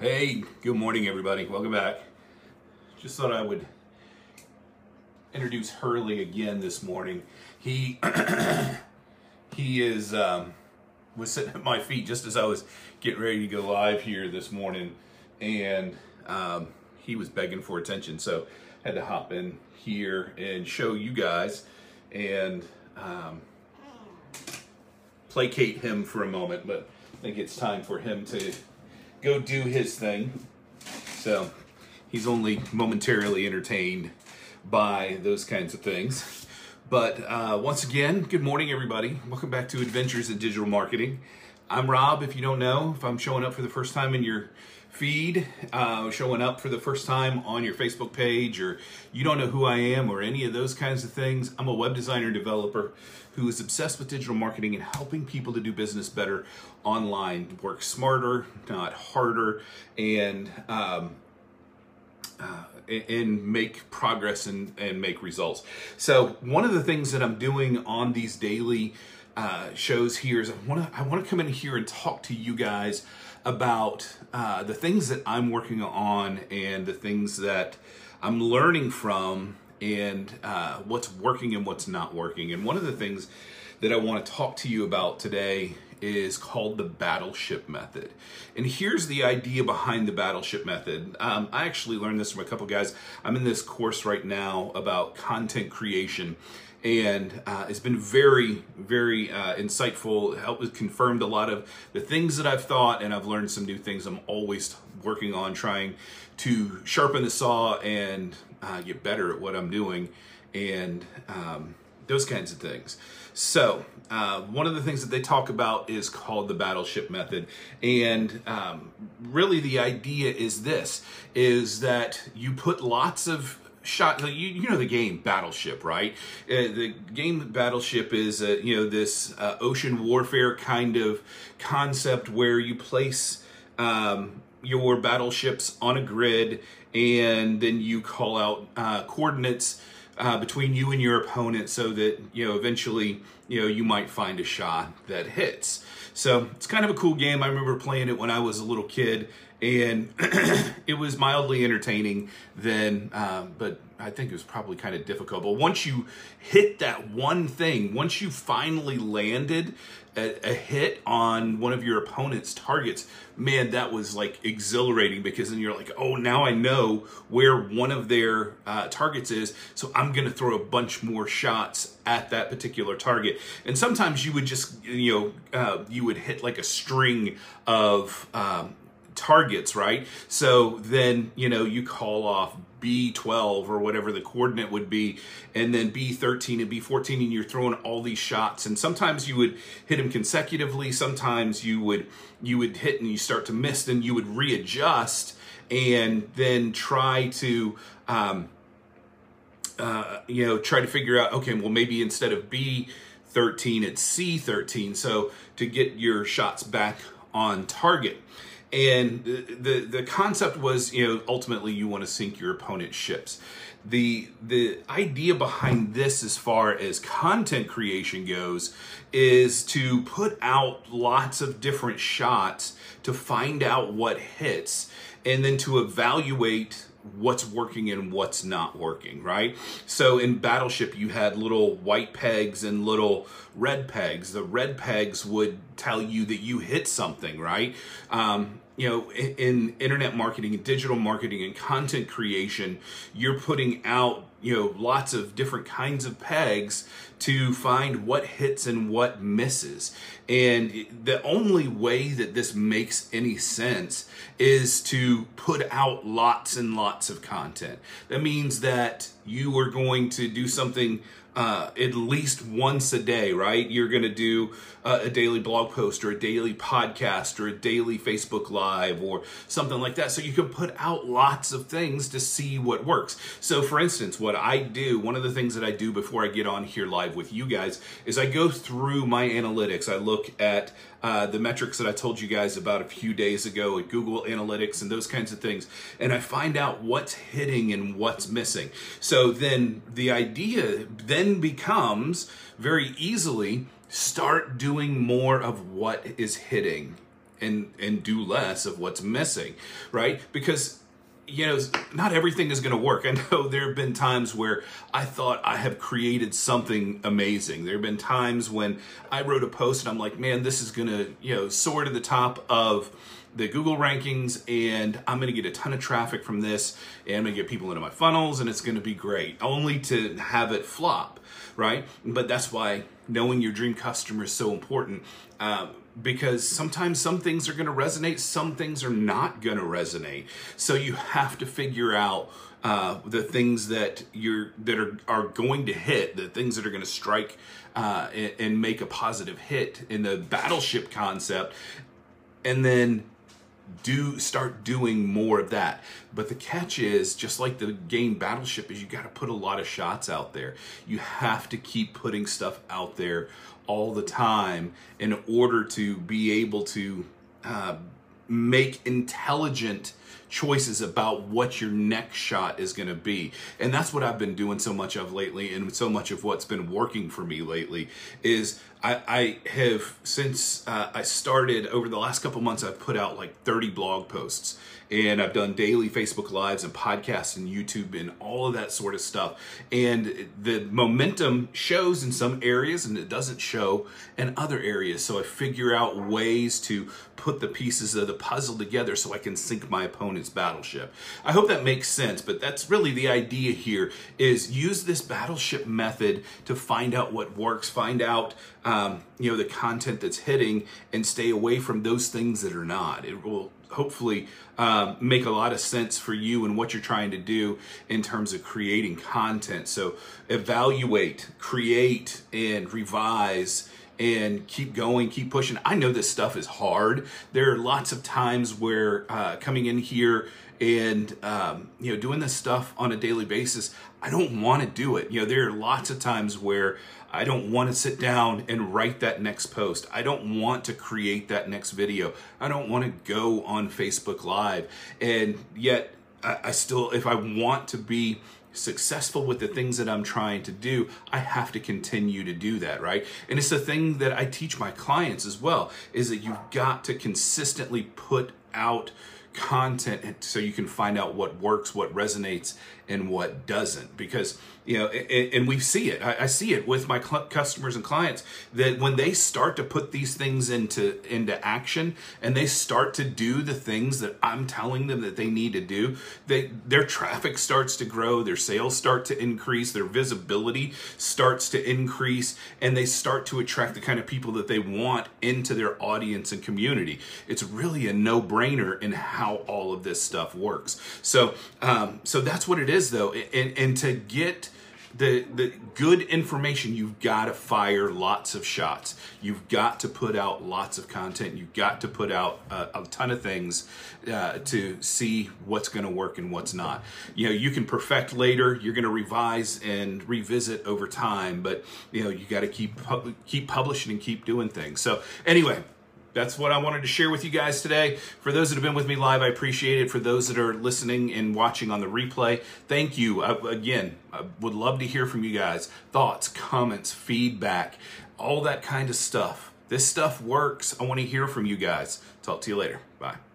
Hey, good morning, everybody. Welcome back. Just thought I would introduce Hurley again this morning. He he is um, was sitting at my feet just as I was getting ready to go live here this morning, and um, he was begging for attention. So had to hop in here and show you guys and um, placate him for a moment. But I think it's time for him to go do his thing. So he's only momentarily entertained by those kinds of things. But uh, once again, good morning, everybody. Welcome back to Adventures in Digital Marketing. I'm Rob. If you don't know, if I'm showing up for the first time in your feed, uh, showing up for the first time on your Facebook page, or you don't know who I am, or any of those kinds of things, I'm a web designer developer who is obsessed with digital marketing and helping people to do business better online, work smarter, not harder, and um, uh, and make progress and, and make results. So one of the things that I'm doing on these daily uh, shows here is I want to I want to come in here and talk to you guys about uh, the things that I'm working on and the things that I'm learning from and uh, what's working and what's not working. And one of the things that I want to talk to you about today is called the battleship method. And here's the idea behind the battleship method. Um, I actually learned this from a couple guys. I'm in this course right now about content creation and uh, it's been very, very uh, insightful. Helped confirmed a lot of the things that I've thought, and I've learned some new things. I'm always working on trying to sharpen the saw and uh, get better at what I'm doing, and um, those kinds of things. So, uh, one of the things that they talk about is called the battleship method, and um, really the idea is this: is that you put lots of shot you, you know the game battleship right? Uh, the game battleship is uh, you know this uh, ocean warfare kind of concept where you place um, your battleships on a grid and then you call out uh, coordinates uh, between you and your opponent so that you know eventually you know you might find a shot that hits. So it's kind of a cool game. I remember playing it when i was a little kid and it was mildly entertaining then um, but i think it was probably kind of difficult but once you hit that one thing once you finally landed a, a, hit on one of your opponent's targets, man, that was like exhilarating because then you're like, oh, now I know where one of their uh, targets is, so I'm going to throw a bunch more shots at that particular target. And sometimes you would just, you know, uh, you would hit like a string of um, targets, right? So then, you know, you call off B12 or whatever the coordinate would be, and then B13 and B14, and you're throwing all these shots. And sometimes you would hit them consecutively. Sometimes you would you would hit and you start to miss, and you would readjust and then try to. Um, uh, you know, try to figure out, okay, well, maybe instead of B13, it's C13. So to get your shots back on target and the the concept was you know ultimately you want to sink your opponent's ships. The the idea behind this as far as content creation goes is to put out lots of different shots to find out what hits and then to evaluate what's working and what's not working, right? So in Battleship, you had little white pegs and little red pegs. The red pegs would tell you that you hit something, right? Um, you know, in, in internet marketing and digital marketing and content creation, you're putting out you know lots of different kinds of pegs to find what hits and what misses. And the only way that this makes any sense is to put out lots and lots of content. That means that you are going to do something uh, at least once a day, right? You're going to do uh, a daily blog post or a daily podcast or a daily Facebook Live or something like that. So you can put out lots of things to see what works. So, for instance, what I do, one of the things that I do before I get on here live with you guys is I go through my analytics. I look at uh, the metrics that I told you guys about a few days ago at Google Analytics and those kinds of things. And I find out what's hitting and what's missing. So then the idea then becomes very easily start doing more of what is hitting and and do less of what's missing, right? Because you know, not everything is going to work. I know there have been times where I thought I have created something amazing. There have been times when I wrote a post and I'm like, man, this is going to, you know, soar to the top of the Google rankings and I'm going to get a ton of traffic from this and I'm going to get people into my funnels and it's going to be great, only to have it flop, right? But that's why knowing your dream customer is so important. Um, because sometimes some things are going to resonate, some things are not going to resonate. So you have to figure out uh, the things that you're that are are going to hit, the things that are going to strike uh, and, and make a positive hit in the battleship concept, and then do start doing more of that. But the catch is just like the game Battleship is you got to put a lot of shots out there. You have to keep putting stuff out there all the time in order to be able to uh, make intelligent choices about what your next shot is going to be. And that's what I've been doing so much of lately and so much of what's been working for me lately is I, I have since uh, I started over the last couple months I've put out like 30 blog posts and I've done daily Facebook lives and podcasts and YouTube and all of that sort of stuff. And the momentum shows in some areas and it doesn't show in other areas. So I figure out ways to put the pieces of the puzzle together so I can sink my opponent's battleship. I hope that makes sense, but that's really the idea here is use this battleship method to find out what works, find out um, you know the content that's hitting and stay away from those things that are not. It will hopefully um, make a lot of sense for you and what you're trying to do in terms of creating content. So evaluate, create, and revise and keep going, keep pushing. I know this stuff is hard. There are lots of times where uh, coming in here and um, you know doing this stuff on a daily basis, I don't want to do it. You know, there are lots of times where I don't want to sit down and write that next post. I don't want to create that next video. I don't want to go on Facebook Live. And yet, I, I still, if I want to be successful with the things that I'm trying to do, I have to continue to do that, right? And it's the thing that I teach my clients as well is that you've got to consistently put out content so you can find out what works, what resonates, and what doesn't. Because you know, and, we see it. I, see it with my customers and clients that when they start to put these things into into action and they start to do the things that I'm telling them that they need to do, they their traffic starts to grow, their sales start to increase, their visibility starts to increase, and they start to attract the kind of people that they want into their audience and community. It's really a no brainer in how all of this stuff works. So, um, so that's what it is, though, and and to get the the good information you've got to fire lots of shots. You've got to put out lots of content. You've got to put out a, a ton of things uh, to see what's going to work and what's not. You know you can perfect later you're going to revise and revisit over time but you know you got to keep keep publishing and keep doing things. So anyway that's what I wanted to share with you guys today. For those that have been with me live, I appreciate it. For those that are listening and watching on the replay, thank you. Uh, again, I would love to hear from you guys. Thoughts, comments, feedback, all that kind of stuff. This stuff works. I want to hear from you guys. Talk to you later. Bye.